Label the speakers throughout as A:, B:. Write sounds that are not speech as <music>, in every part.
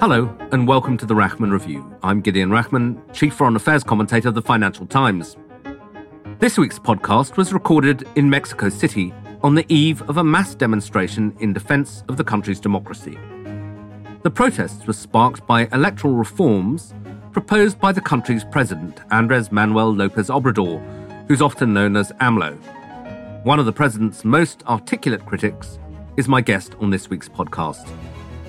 A: Hello, and welcome to the Rachman Review. I'm Gideon Rachman, Chief Foreign Affairs Commentator of the Financial Times. This week's podcast was recorded in Mexico City on the eve of a mass demonstration in defense of the country's democracy. The protests were sparked by electoral reforms proposed by the country's president, Andres Manuel Lopez Obrador, who's often known as AMLO. One of the president's most articulate critics is my guest on this week's podcast.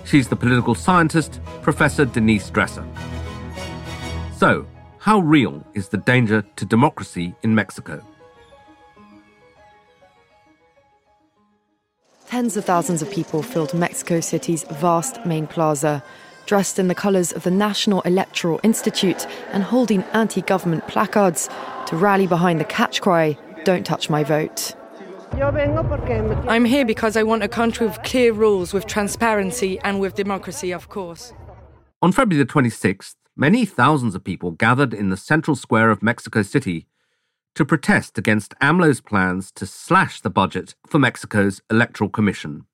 A: She's the political scientist, Professor Denise Dresser. So, how real is the danger to democracy in Mexico?
B: Tens of thousands of people filled Mexico City's vast main plaza, dressed in the colours of the National Electoral Institute and holding anti government placards to rally behind the catch cry Don't touch my vote.
C: I'm here because I want a country with clear rules, with transparency, and with democracy, of course.
A: On February the 26th, many thousands of people gathered in the central square of Mexico City to protest against AMLO's plans to slash the budget for Mexico's Electoral Commission.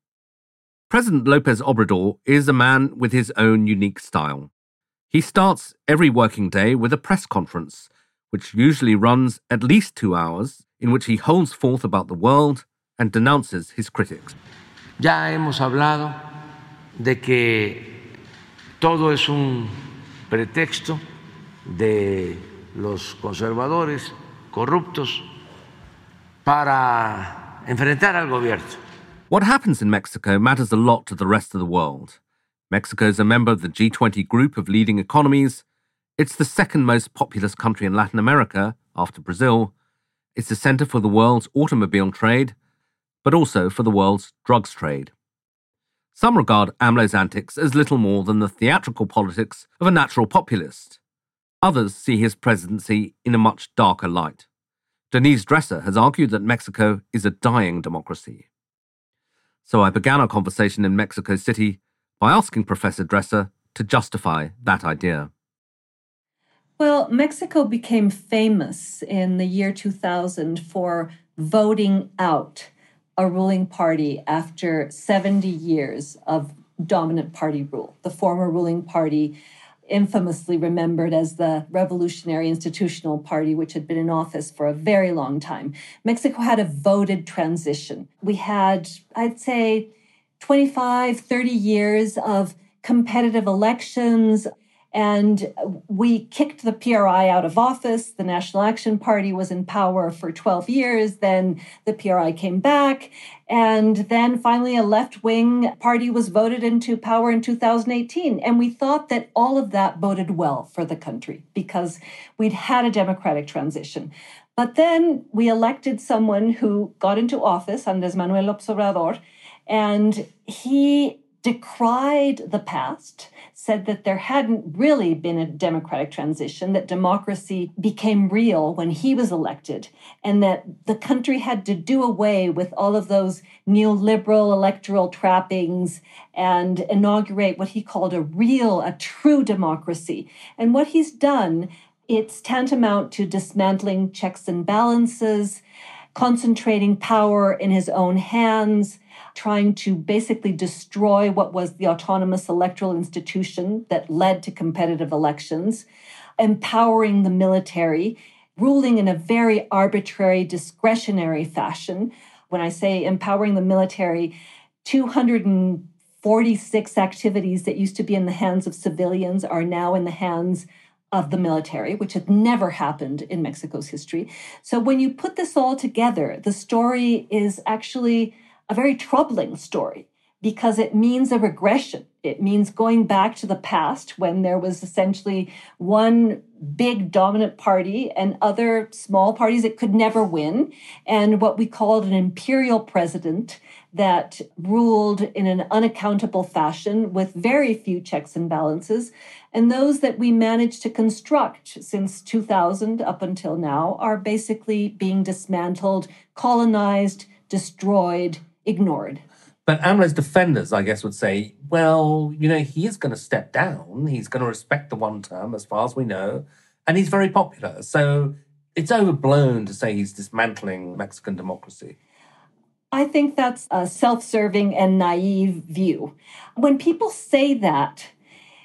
A: President Lopez Obrador is a man with his own unique style. He starts every working day with a press conference, which usually runs at least two hours, in which he holds forth about the world and denounces his critics.
D: Ya hemos hablado de que todo es un pretexto de los conservadores corruptos para enfrentar al gobierno.
A: What happens in Mexico matters a lot to the rest of the world. Mexico is a member of the G20 group of leading economies. It's the second most populous country in Latin America after Brazil. It's the center for the world's automobile trade, but also for the world's drugs trade. Some regard AMLO's antics as little more than the theatrical politics of a natural populist. Others see his presidency in a much darker light. Denise Dresser has argued that Mexico is a dying democracy. So I began our conversation in Mexico City by asking Professor Dresser to justify that idea.
E: Well, Mexico became famous in the year 2000 for voting out a ruling party after 70 years of dominant party rule. The former ruling party infamously remembered as the Revolutionary Institutional Party, which had been in office for a very long time. Mexico had a voted transition. We had, I'd say, 25, 30 years of competitive elections. And we kicked the PRI out of office. The National Action Party was in power for 12 years. Then the PRI came back. And then finally, a left wing party was voted into power in 2018. And we thought that all of that boded well for the country because we'd had a democratic transition. But then we elected someone who got into office, Andres Manuel Obrador, and he decried the past, said that there hadn't really been a democratic transition, that democracy became real when he was elected, and that the country had to do away with all of those neoliberal electoral trappings and inaugurate what he called a real, a true democracy. And what he's done, it's tantamount to dismantling checks and balances, concentrating power in his own hands trying to basically destroy what was the autonomous electoral institution that led to competitive elections, empowering the military, ruling in a very arbitrary, discretionary fashion. When I say empowering the military, 246 activities that used to be in the hands of civilians are now in the hands of the military, which had never happened in Mexico's history. So when you put this all together, the story is actually a very troubling story because it means a regression. It means going back to the past when there was essentially one big dominant party and other small parties that could never win, and what we called an imperial president that ruled in an unaccountable fashion with very few checks and balances. And those that we managed to construct since 2000 up until now are basically being dismantled, colonized, destroyed, ignored.
A: But AMLO's defenders, I guess, would say, well, you know, he is going to step down. He's going to respect the one term, as far as we know. And he's very popular. So it's overblown to say he's dismantling Mexican democracy.
E: I think that's a self serving and naive view. When people say that,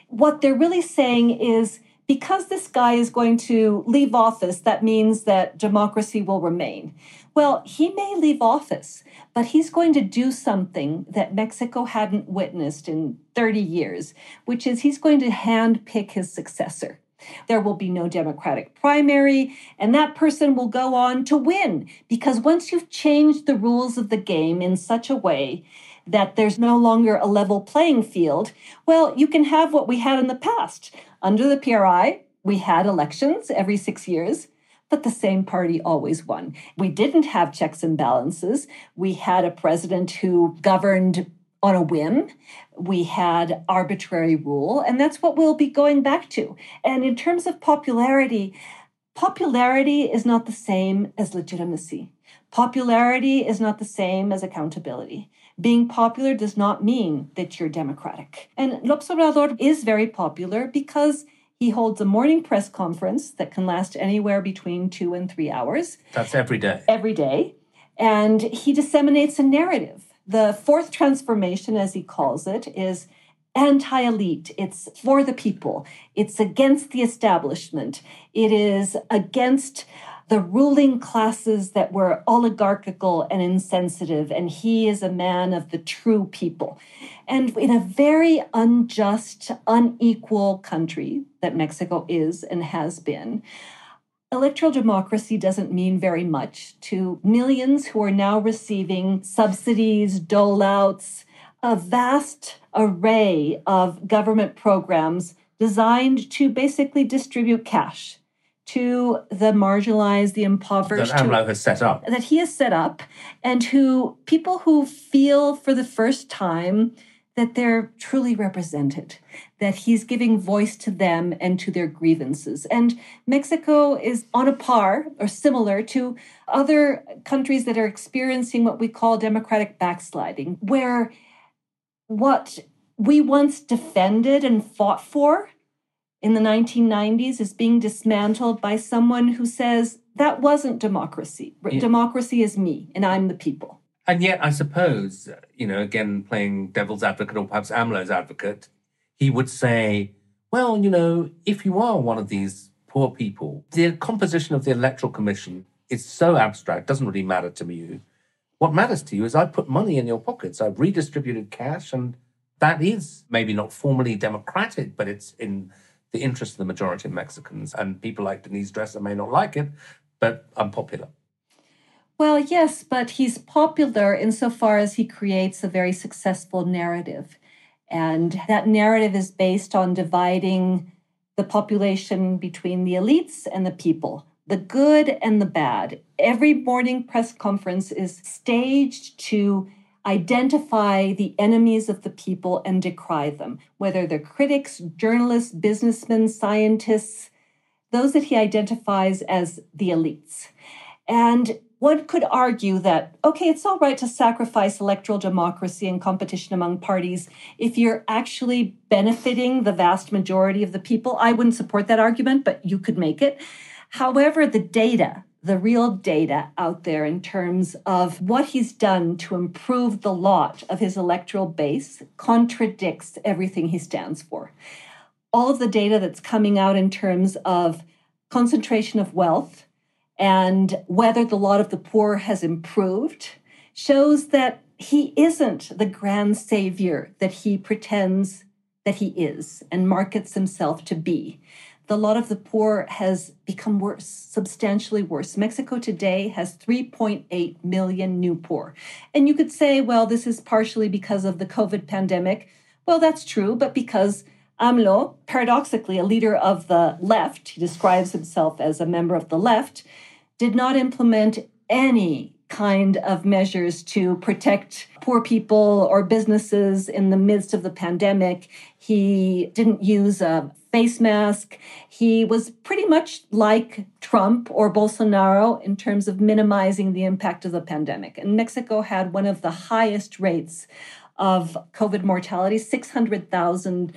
E: what they're really saying is because this guy is going to leave office, that means that democracy will remain. Well, he may leave office, but he's going to do something that Mexico hadn't witnessed in 30 years, which is he's going to handpick his successor. There will be no Democratic primary, and that person will go on to win. Because once you've changed the rules of the game in such a way that there's no longer a level playing field, well, you can have what we had in the past. Under the PRI, we had elections every six years but the same party always won. We didn't have checks and balances. We had a president who governed on a whim. We had arbitrary rule, and that's what we'll be going back to. And in terms of popularity, popularity is not the same as legitimacy. Popularity is not the same as accountability. Being popular does not mean that you're democratic. And López Obrador is very popular because he holds a morning press conference that can last anywhere between two and three hours.
A: That's every day.
E: Every day. And he disseminates a narrative. The fourth transformation, as he calls it, is anti elite. It's for the people. It's against the establishment. It is against the ruling classes that were oligarchical and insensitive, and he is a man of the true people. And in a very unjust, unequal country that Mexico is and has been, electoral democracy doesn't mean very much to millions who are now receiving subsidies, dole outs, a vast array of government programs designed to basically distribute cash to the marginalized, the impoverished.
A: That AMLO has set up.
E: That he has set up, and who people who feel for the first time that they're truly represented, that he's giving voice to them and to their grievances. And Mexico is on a par or similar to other countries that are experiencing what we call democratic backsliding, where what we once defended and fought for in the 1990s is being dismantled by someone who says that wasn't democracy. Yeah. Democracy is me and I'm the people.
A: And yet, I suppose, you know, again, playing devil's advocate or perhaps AMLO's advocate, he would say, well, you know, if you are one of these poor people, the composition of the Electoral Commission is so abstract, doesn't really matter to me. What matters to you is I put money in your pockets, I've redistributed cash, and that is maybe not formally democratic, but it's in the interest of the majority of Mexicans. And people like Denise Dresser may not like it, but I'm popular.
E: Well, yes, but he's popular insofar as he creates a very successful narrative. And that narrative is based on dividing the population between the elites and the people, the good and the bad. Every morning press conference is staged to identify the enemies of the people and decry them, whether they're critics, journalists, businessmen, scientists, those that he identifies as the elites. And one could argue that, okay, it's all right to sacrifice electoral democracy and competition among parties if you're actually benefiting the vast majority of the people. I wouldn't support that argument, but you could make it. However, the data the real data out there in terms of what he's done to improve the lot of his electoral base contradicts everything he stands for. All of the data that's coming out in terms of concentration of wealth and whether the lot of the poor has improved shows that he isn't the grand savior that he pretends that he is and markets himself to be the lot of the poor has become worse, substantially worse. Mexico today has 3.8 million new poor. And you could say, well, this is partially because of the COVID pandemic. Well, that's true, but because AMLO, paradoxically, a leader of the left, he describes himself as a member of the left, did not implement any kind of measures to protect poor people or businesses in the midst of the pandemic. He didn't use a face mask. He was pretty much like Trump or Bolsonaro in terms of minimizing the impact of the pandemic. And Mexico had one of the highest rates of COVID mortality 600,000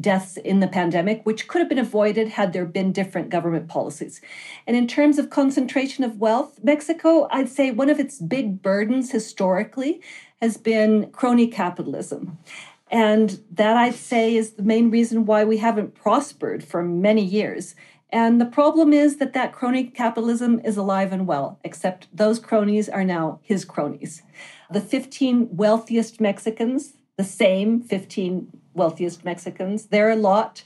E: deaths in the pandemic, which could have been avoided had there been different government policies. And in terms of concentration of wealth, Mexico, I'd say one of its big burdens historically has been crony capitalism. And that I'd say is the main reason why we haven't prospered for many years. And the problem is that that crony capitalism is alive and well, except those cronies are now his cronies. The 15 wealthiest Mexicans, the same 15 wealthiest Mexicans, their lot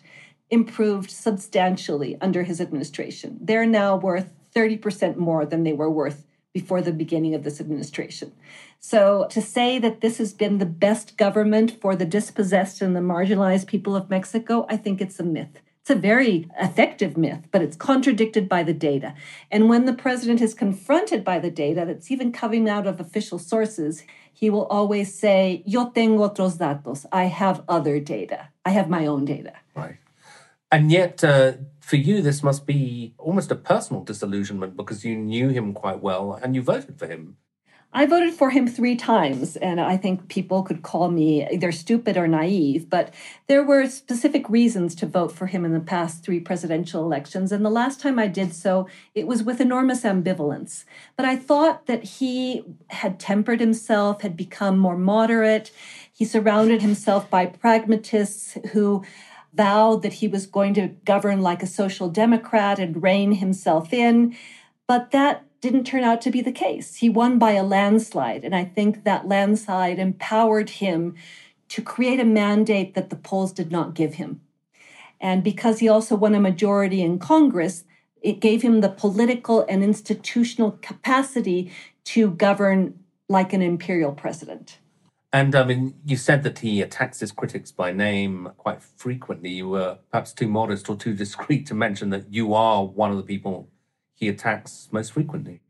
E: improved substantially under his administration. They're now worth 30% more than they were worth before the beginning of this administration. So to say that this has been the best government for the dispossessed and the marginalized people of Mexico, I think it's a myth. It's a very effective myth, but it's contradicted by the data. And when the president is confronted by the data that's even coming out of official sources, he will always say, Yo tengo otros datos. I have other data. I have my own data.
A: Right. And yet, uh, for you, this must be almost a personal disillusionment because you knew him quite well and you voted for him.
E: I voted for him three times, and I think people could call me either stupid or naive, but there were specific reasons to vote for him in the past three presidential elections. And the last time I did so, it was with enormous ambivalence. But I thought that he had tempered himself, had become more moderate. He surrounded himself by pragmatists who vowed that he was going to govern like a social democrat and rein himself in. But that didn't turn out to be the case. He won by a landslide. And I think that landslide empowered him to create a mandate that the polls did not give him. And because he also won a majority in Congress, it gave him the political and institutional capacity to govern like an imperial president.
A: And I mean, you said that he attacks his critics by name quite frequently. You were perhaps too modest or too discreet to mention that you are one of the people he attacks most frequently?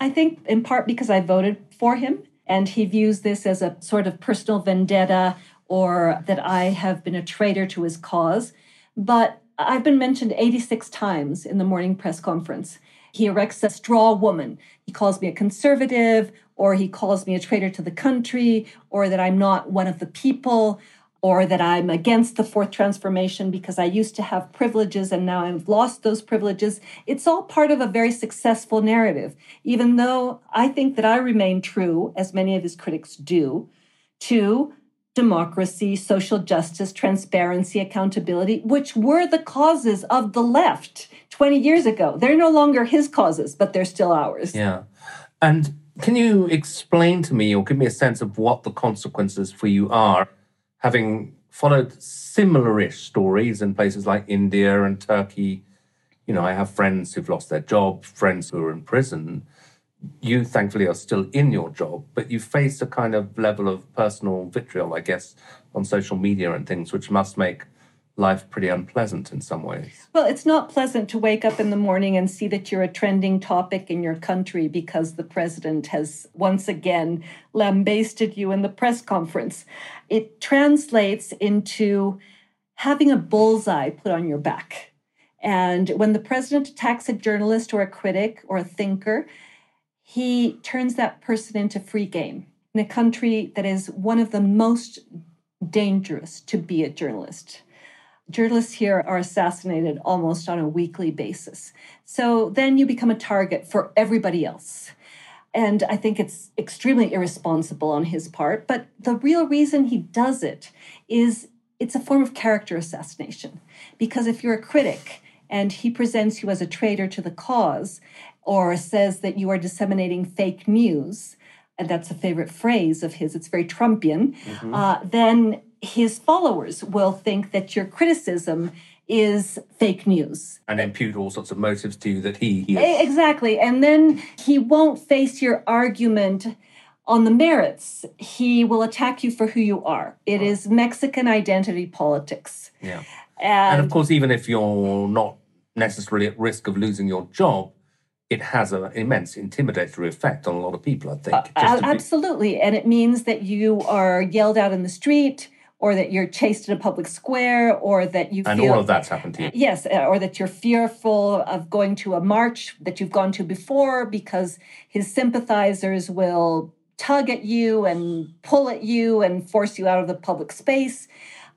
E: I think in part because I voted for him and he views this as a sort of personal vendetta or that I have been a traitor to his cause. But I've been mentioned 86 times in the morning press conference. He erects a straw woman. He calls me a conservative, or he calls me a traitor to the country, or that I'm not one of the people, or that I'm against the fourth transformation because I used to have privileges and now I've lost those privileges. It's all part of a very successful narrative, even though I think that I remain true, as many of his critics do, to democracy, social justice, transparency, accountability, which were the causes of the left 20 years ago. They're no longer his causes, but they're still ours.
A: Yeah. And can you explain to me or give me a sense of what the consequences for you are? Having followed similar-ish stories in places like India and Turkey, you know, I have friends who've lost their job, friends who are in prison. You thankfully are still in your job, but you face a kind of level of personal vitriol, I guess, on social media and things, which must make life pretty unpleasant in some ways.
E: Well, it's not pleasant to wake up in the morning and see that you're a trending topic in your country because the president has once again lambasted you in the press conference. It translates into having a bullseye put on your back. And when the president attacks a journalist or a critic or a thinker, he turns that person into free game in a country that is one of the most dangerous to be a journalist journalists here are assassinated almost on a weekly basis. So then you become a target for everybody else. And I think it's extremely irresponsible on his part. But the real reason he does it is it's a form of character assassination. Because if you're a critic and he presents you as a traitor to the cause or says that you are disseminating fake news, and that's a favorite phrase of his, it's very Trumpian, mm-hmm. uh, then his followers will think that your criticism is fake news.
A: And impute all sorts of motives to you that he, he
E: is. Exactly. And then he won't face your argument on the merits. He will attack you for who you are. It oh. is Mexican identity politics.
A: Yeah. And, and of course, even if you're not necessarily at risk of losing your job, it has an immense intimidatory effect on a lot of people, I think.
E: Uh, absolutely. Be... And it means that you are yelled out in the street or that you're chased in a public square or that you
A: and
E: feel,
A: all of that's happened to you.
E: Yes, uh, or that you're fearful of going to a march that you've gone to before because his sympathizers will tug at you and pull at you and force you out of the public space.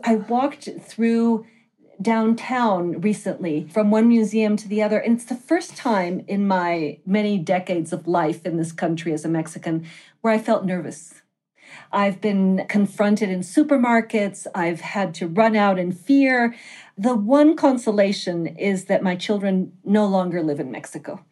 E: I walked through downtown recently from one museum to the other. And it's the first time in my many decades of life in this country as a Mexican where I felt nervous. I've been confronted in supermarkets. I've had to run out in fear. The one consolation is that my children no longer live in Mexico.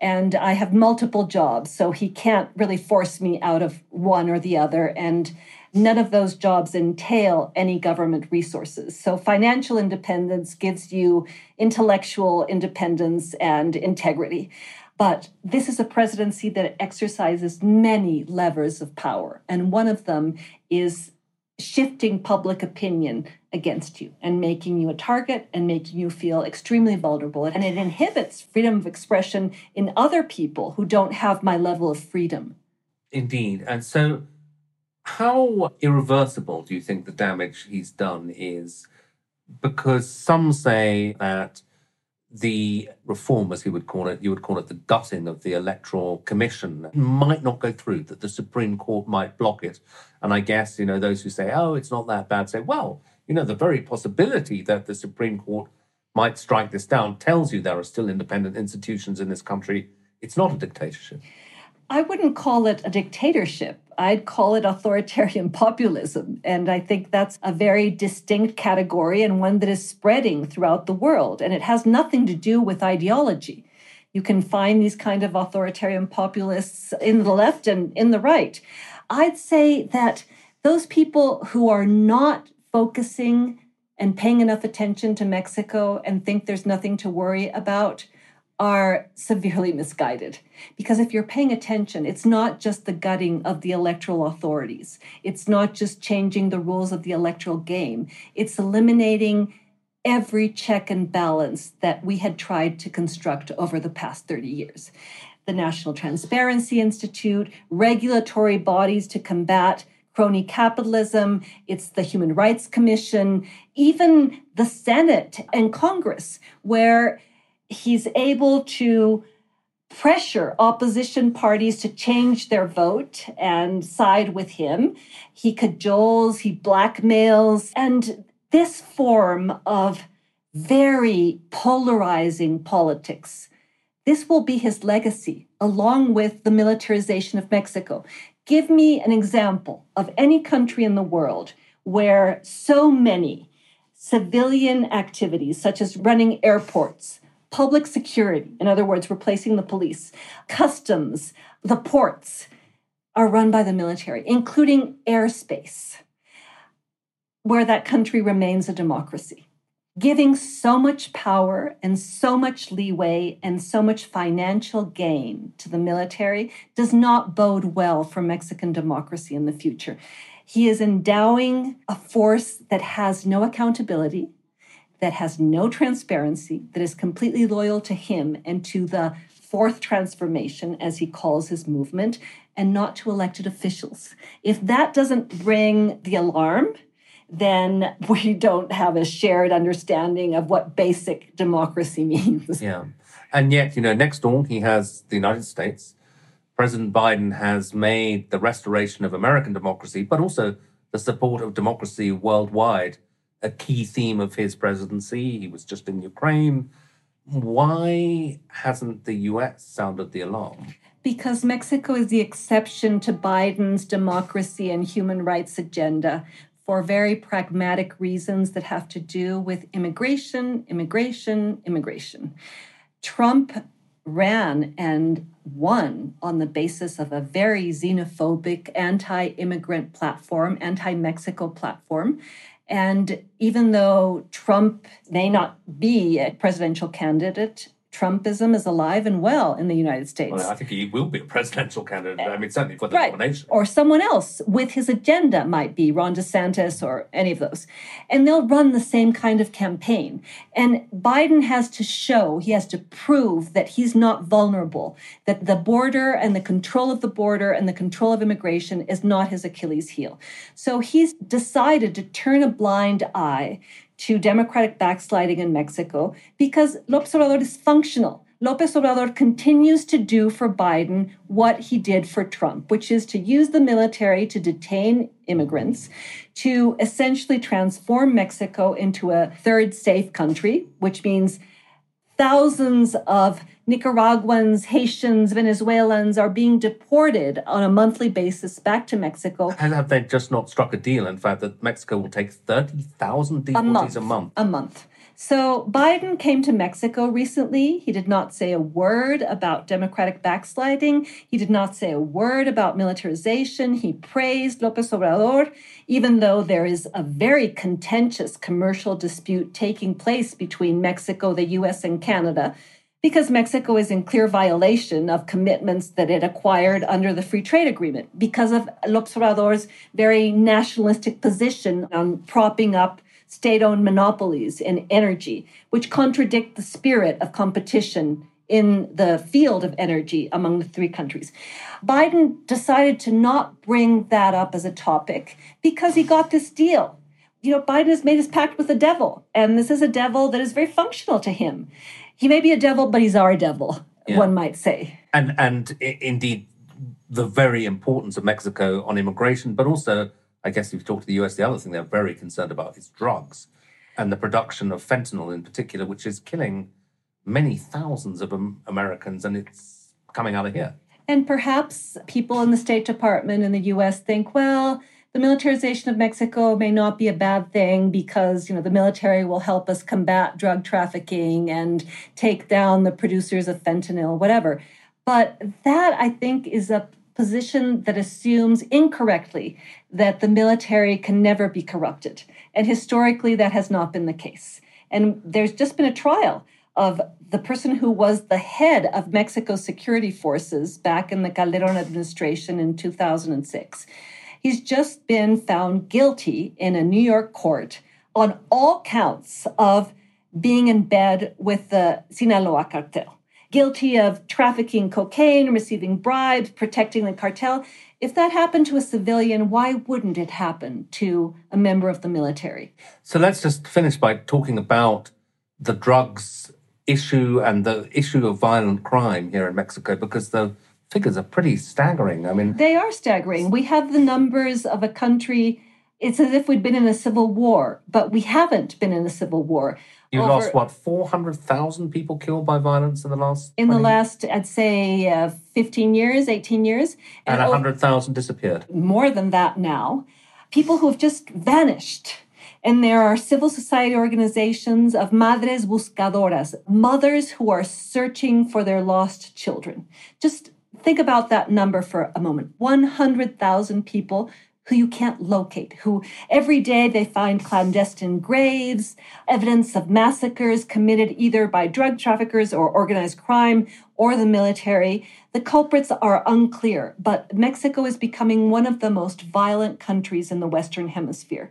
E: And I have multiple jobs, so he can't really force me out of one or the other. And None of those jobs entail any government resources. So, financial independence gives you intellectual independence and integrity. But this is a presidency that exercises many levers of power. And one of them is shifting public opinion against you and making you a target and making you feel extremely vulnerable. And it inhibits freedom of expression in other people who don't have my level of freedom.
A: Indeed. And so how irreversible do you think the damage he's done is? Because some say that the reform, as he would call it, you would call it the gutting of the Electoral Commission, might not go through, that the Supreme Court might block it. And I guess, you know, those who say, oh, it's not that bad, say, well, you know, the very possibility that the Supreme Court might strike this down tells you there are still independent institutions in this country. It's not a dictatorship.
E: I wouldn't call it a dictatorship. I'd call it authoritarian <laughs> populism. And I think that's a very distinct category and one that is spreading throughout the world. And it has nothing to do with ideology. You can find these kind of authoritarian populists in the left and in the right. I'd say that those people who are not focusing and paying enough attention to Mexico and think there's nothing to worry about are severely misguided. Because if you're paying attention, it's not just the gutting of the electoral authorities, it's not just changing the rules of the electoral game, it's eliminating every check and balance that we had tried to construct over the past 30 years. The National Transparency Institute, regulatory bodies to combat crony capitalism, it's the Human Rights Commission, even the Senate and Congress, where he's able to pressure opposition parties to change their vote and side with him. He cajoles, he blackmails, and this form of very polarizing politics. This will be his legacy, along with the militarization of Mexico. Give me an example of any country in the world where so many civilian activities, such as running airports, public security, in other words, replacing the police, customs, the ports, are run by the military, including airspace, where that country remains a democracy. Giving so much power and so much leeway and so much financial gain to the military does not bode well for Mexican democracy in the future. He is endowing a force that has no accountability, that has no transparency, that is completely loyal to him and to the fourth transformation, as he calls his movement, and not to elected officials. If that doesn't ring the alarm, then <laughs> we don't have a shared understanding of what basic democracy <laughs> means.
A: Yeah. And yet, you know, next door, he has the United States. President Biden has made the restoration of American democracy, but also the support of democracy worldwide a key theme of his presidency. He was just in Ukraine. Why hasn't the US sounded the alarm?
E: Because Mexico is the exception to Biden's democracy and human rights agenda for very pragmatic reasons that have to do with immigration, immigration, immigration. Trump ran and won on the basis of a very xenophobic, anti immigrant platform, anti Mexico platform. And even though Trump may not be a presidential candidate, Trumpism is alive and well in the United States.
A: Well, I think he will be a presidential candidate. I mean, certainly for the
E: right.
A: nomination.
E: Or someone else with his agenda might be Ron DeSantis or any of those. And they'll run the same kind of campaign. And Biden has to show, he has to prove that he's not vulnerable, that the border and the control of the border and the control of immigration is not his Achilles heel. So he's decided to turn a blind eye to democratic backsliding in Mexico because López Obrador is functional. López Obrador continues to do for Biden what he did for Trump, which is to use the military to detain immigrants, to essentially transform Mexico into a third safe country, which means thousands of Nicaraguans, Haitians, Venezuelans are being deported on a monthly basis back to Mexico.
A: And have they just not struck a deal, in fact, that Mexico will take 30,000 deportees
E: a month,
A: a month?
E: A month. So Biden came to Mexico recently. He did not say a word about democratic backsliding. He did not say a word about militarization. He praised López Obrador, even though there is a very contentious commercial dispute taking place between Mexico, the US, and Canada because Mexico is in clear violation of commitments that it acquired under the free trade agreement because of López Obrador's very nationalistic position on propping up state owned monopolies in energy, which contradict the spirit of competition in the field of energy among the three countries. Biden decided to not bring that up as a topic because he got this deal. You know, Biden has made his pact with the devil, and this is a devil that is very functional to him. He may be a devil, but he's our devil, yeah. one might say.
A: And and indeed, the very importance of Mexico on immigration, but also I guess if you talk to the US, the other thing they're very concerned about is drugs and the production of fentanyl in particular, which is killing many thousands of Americans and it's coming out of here.
E: And perhaps people in the State Department in the US think, well, the militarization of Mexico may not be a bad thing because you know the military will help us combat drug trafficking and take down the producers of fentanyl whatever but that i think is a position that assumes incorrectly that the military can never be corrupted. And historically, that has not been the case. And there's just been a trial of the person who was the head of Mexico's security forces back in the Calderon administration in 2006. He's just been found guilty in a New York court on all counts of being in bed with the Sinaloa cartel guilty of trafficking cocaine, receiving bribes, protecting the cartel. If that happened to a civilian, why wouldn't it happen to a member of the military?
A: So let's just finish by talking about the drugs issue and the issue of violent crime here in Mexico because the figures are pretty staggering. I mean,
E: they are staggering. We have the numbers of a country. It's as if we'd been in a civil war, but we haven't been in a civil war.
A: You over, lost what four hundred thousand people killed by violence in the last
E: in 20? the last I'd say uh, fifteen years, eighteen years,
A: and a hundred thousand disappeared.
E: More than that now, people who have just vanished. And there are civil society organizations of madres buscadoras, mothers who are searching for their lost children. Just think about that number for a moment 100,000 people who you can't locate, who every day they find clandestine graves, evidence of massacres committed either by drug traffickers or organized crime or the military. The culprits are unclear, but Mexico is becoming one of the most violent countries in the Western Hemisphere.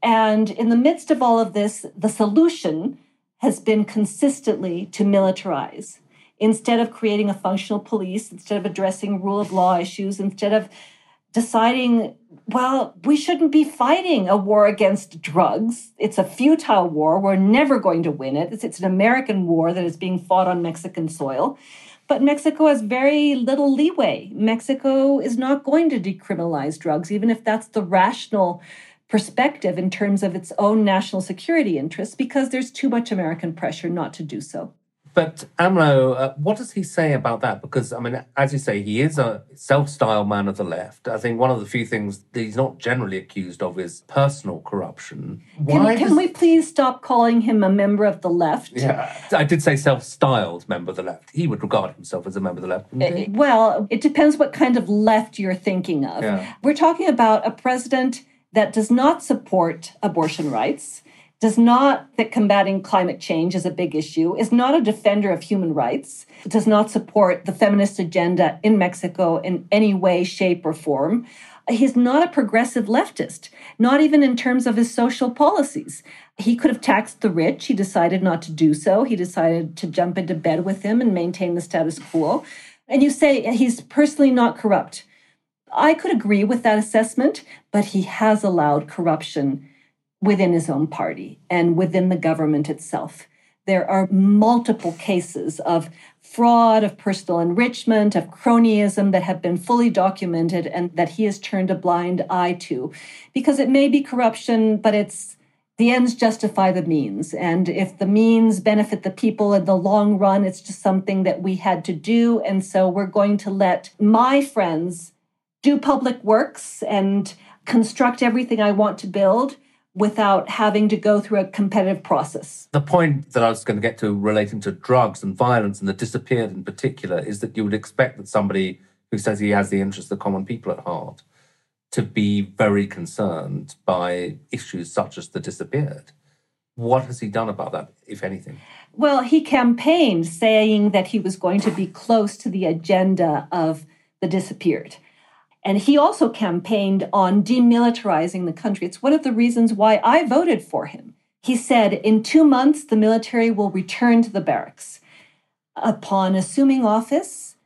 E: And in the midst of all of this, the solution has been consistently to militarize. Instead of creating a functional police, instead of addressing rule of law issues, instead of deciding, well, we shouldn't be fighting a war against drugs. It's a futile war. We're never going to win it. It's, it's, an American war that is being fought on Mexican soil. But Mexico has very little leeway. Mexico is not going to decriminalize drugs, even if that's the rational perspective in terms of its own national security interests, because there's too much American pressure not to do so.
A: But AMLO, uh, what does he say about that? Because, I mean, as you say, he is a self styled man of the left. I think one of the few things that he's not generally accused of is personal corruption.
E: Why can, can we please stop calling him a member of the left?
A: Yeah. I did say self styled member of the left. He would regard himself as a member of the left. Uh,
E: well, it depends what kind of left you're thinking of. Yeah. We're talking about a president that does not support abortion rights, does not that combating climate change is a big issue, is not a defender of human rights, does not support the feminist agenda in Mexico in any way, shape, or form. He's not a progressive leftist, not even in terms of his social policies. He could have taxed the rich. He decided not to do so. He decided to jump into bed with him and maintain the status quo. And you say uh, he's personally not corrupt. I could agree with that assessment, but he has allowed corruption within his own party and within the government itself. There are multiple cases of fraud, of personal enrichment, of cronyism that have been fully documented and that he has turned a blind eye to. Because it may be corruption, but it's the ends justify the means. And if the means benefit the people in the long run, it's just something that we had to do. And so we're going to let my friends do public works and construct everything I want to build without having to go through a competitive process.
A: The point that I was going to get to relating to drugs and violence and the disappeared in particular is that you would expect that somebody who says he has the interests of the common people at heart to be very concerned by issues such as the disappeared. What has he done about that, if anything?
E: Well, he campaigned saying that he was going to be close to the agenda of the disappeared. And he also campaigned on demilitarizing the country. It's one of the reasons why I voted for him. He said, in two months, the military will return to the barracks. Upon assuming office,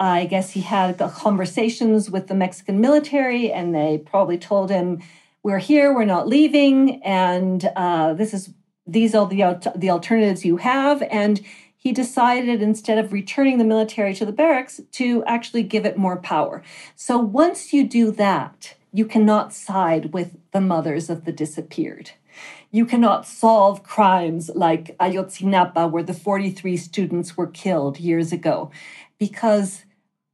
E: I guess he had conversations with the Mexican military, and they probably told him, "We're here, we're not leaving, and uh, this is these are the the alternatives you have." And he decided instead of returning the military to the barracks to actually give it more power. So once you do that, you cannot side with the mothers of the disappeared. You cannot solve crimes like Ayotzinapa, where the 43 students were killed years ago, because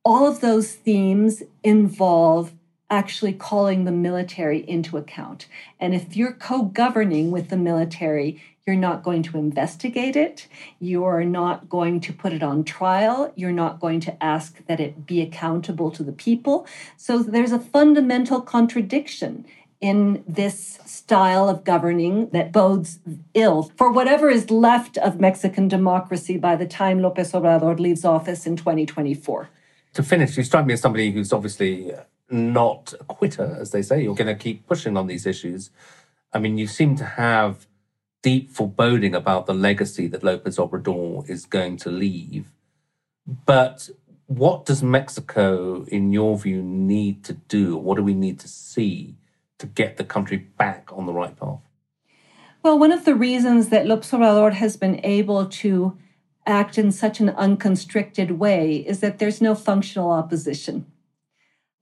E: all of those themes involve actually calling the military into account. And if you're co governing with the military, you're not going to investigate it. You're not going to put it on trial. You're not going to ask that it be accountable to the people. So there's a fundamental contradiction in this style of governing that bodes ill for whatever is left of Mexican democracy by the time Lopez Obrador leaves office in 2024.
A: To finish, you strike me as somebody who's obviously not a quitter, as they say. You're going to keep pushing on these issues. I mean, you seem to have deep foreboding about the legacy that Lopez Obrador is going to leave. But what does Mexico, in your view, need to do? What do we need to see to get the country back on the right path?
E: Well, one of the reasons that Lopez Obrador has been able to act in such an unconstricted way is that there's no functional opposition,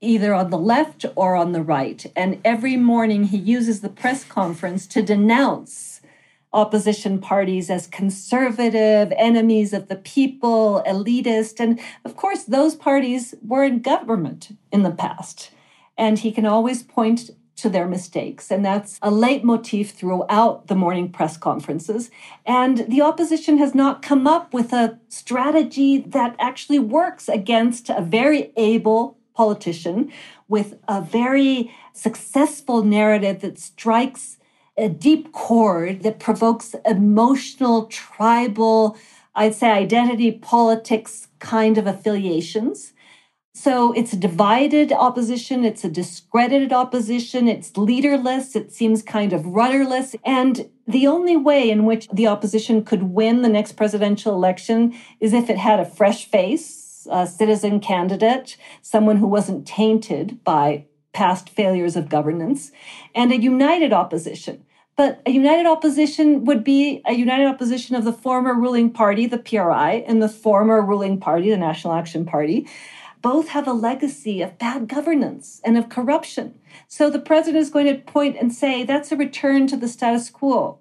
E: either on the left or on the right. And every morning he uses the press conference to denounce opposition parties as conservative, enemies of the people, elitist. And of course, those parties were in government in the past. And he can always point to their mistakes. And that's a leitmotif throughout the morning press conferences. And the opposition has not come up with a strategy that actually works against a very able politician with a very successful narrative that strikes a deep chord that provokes emotional, tribal, I'd say identity politics kind of affiliations. So it's a divided opposition, it's a discredited opposition, it's leaderless, it seems kind of rudderless. And the only way in which the opposition could win the next presidential election is if it had a fresh face, a citizen candidate, someone who wasn't tainted by past failures of governance, and a united opposition. But a united opposition would be a united opposition of the former ruling party, the PRI, and the former ruling party, the National Action Party. Both have a legacy of bad governance and of corruption. So the president is going to point and say that's a return to the status quo.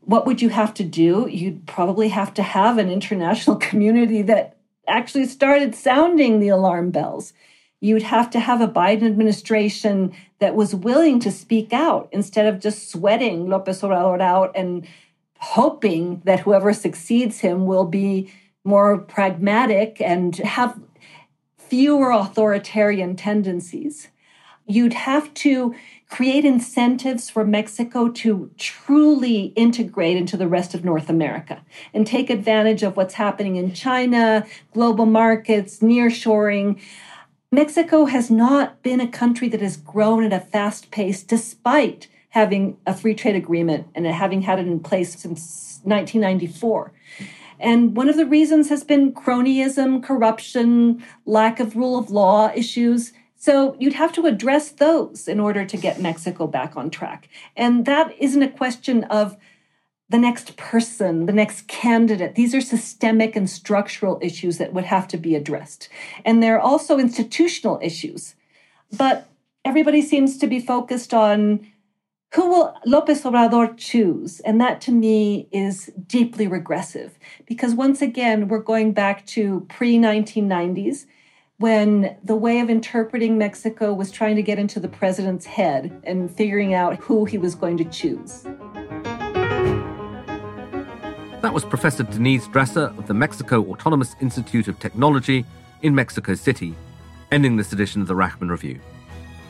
E: What would you have to do? You'd probably have to have an international <laughs> community that actually started sounding the alarm bells you'd have to have a Biden administration that was willing to speak out instead of just sweating Lopez Obrador out and hoping that whoever succeeds him will be more pragmatic and have fewer authoritarian tendencies. you'd have to create incentives for Mexico to truly integrate into the rest of North America and take advantage of what's happening in China, global markets, nearshoring. Mexico has not been a country that has grown at a fast pace despite having a free trade agreement and having had it in place since 1994. And one of the reasons has been cronyism, corruption, lack of rule of law issues. So you'd have to address those in order to get Mexico back on track. And that isn't a question of the next person, the next candidate. These are systemic and structural issues that would have to be addressed. And there are also institutional issues. But everybody seems to be focused on who will Lopez Obrador choose? And that to me is deeply regressive because once again, we're going back to pre 1990s when the way of interpreting Mexico was trying to get into the president's head and figuring out who he was going to choose.
A: That was Professor Denise Dresser of the Mexico Autonomous Institute of Technology in Mexico City, ending this edition of the Rachman Review.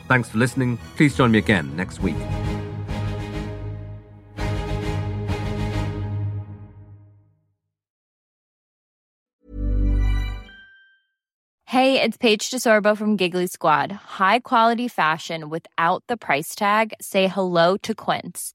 A: Thanks for listening. Please join me again next week.
F: Hey, it's Paige DeSorbo from Giggly Squad. High quality fashion without the price tag. Say hello to Quince.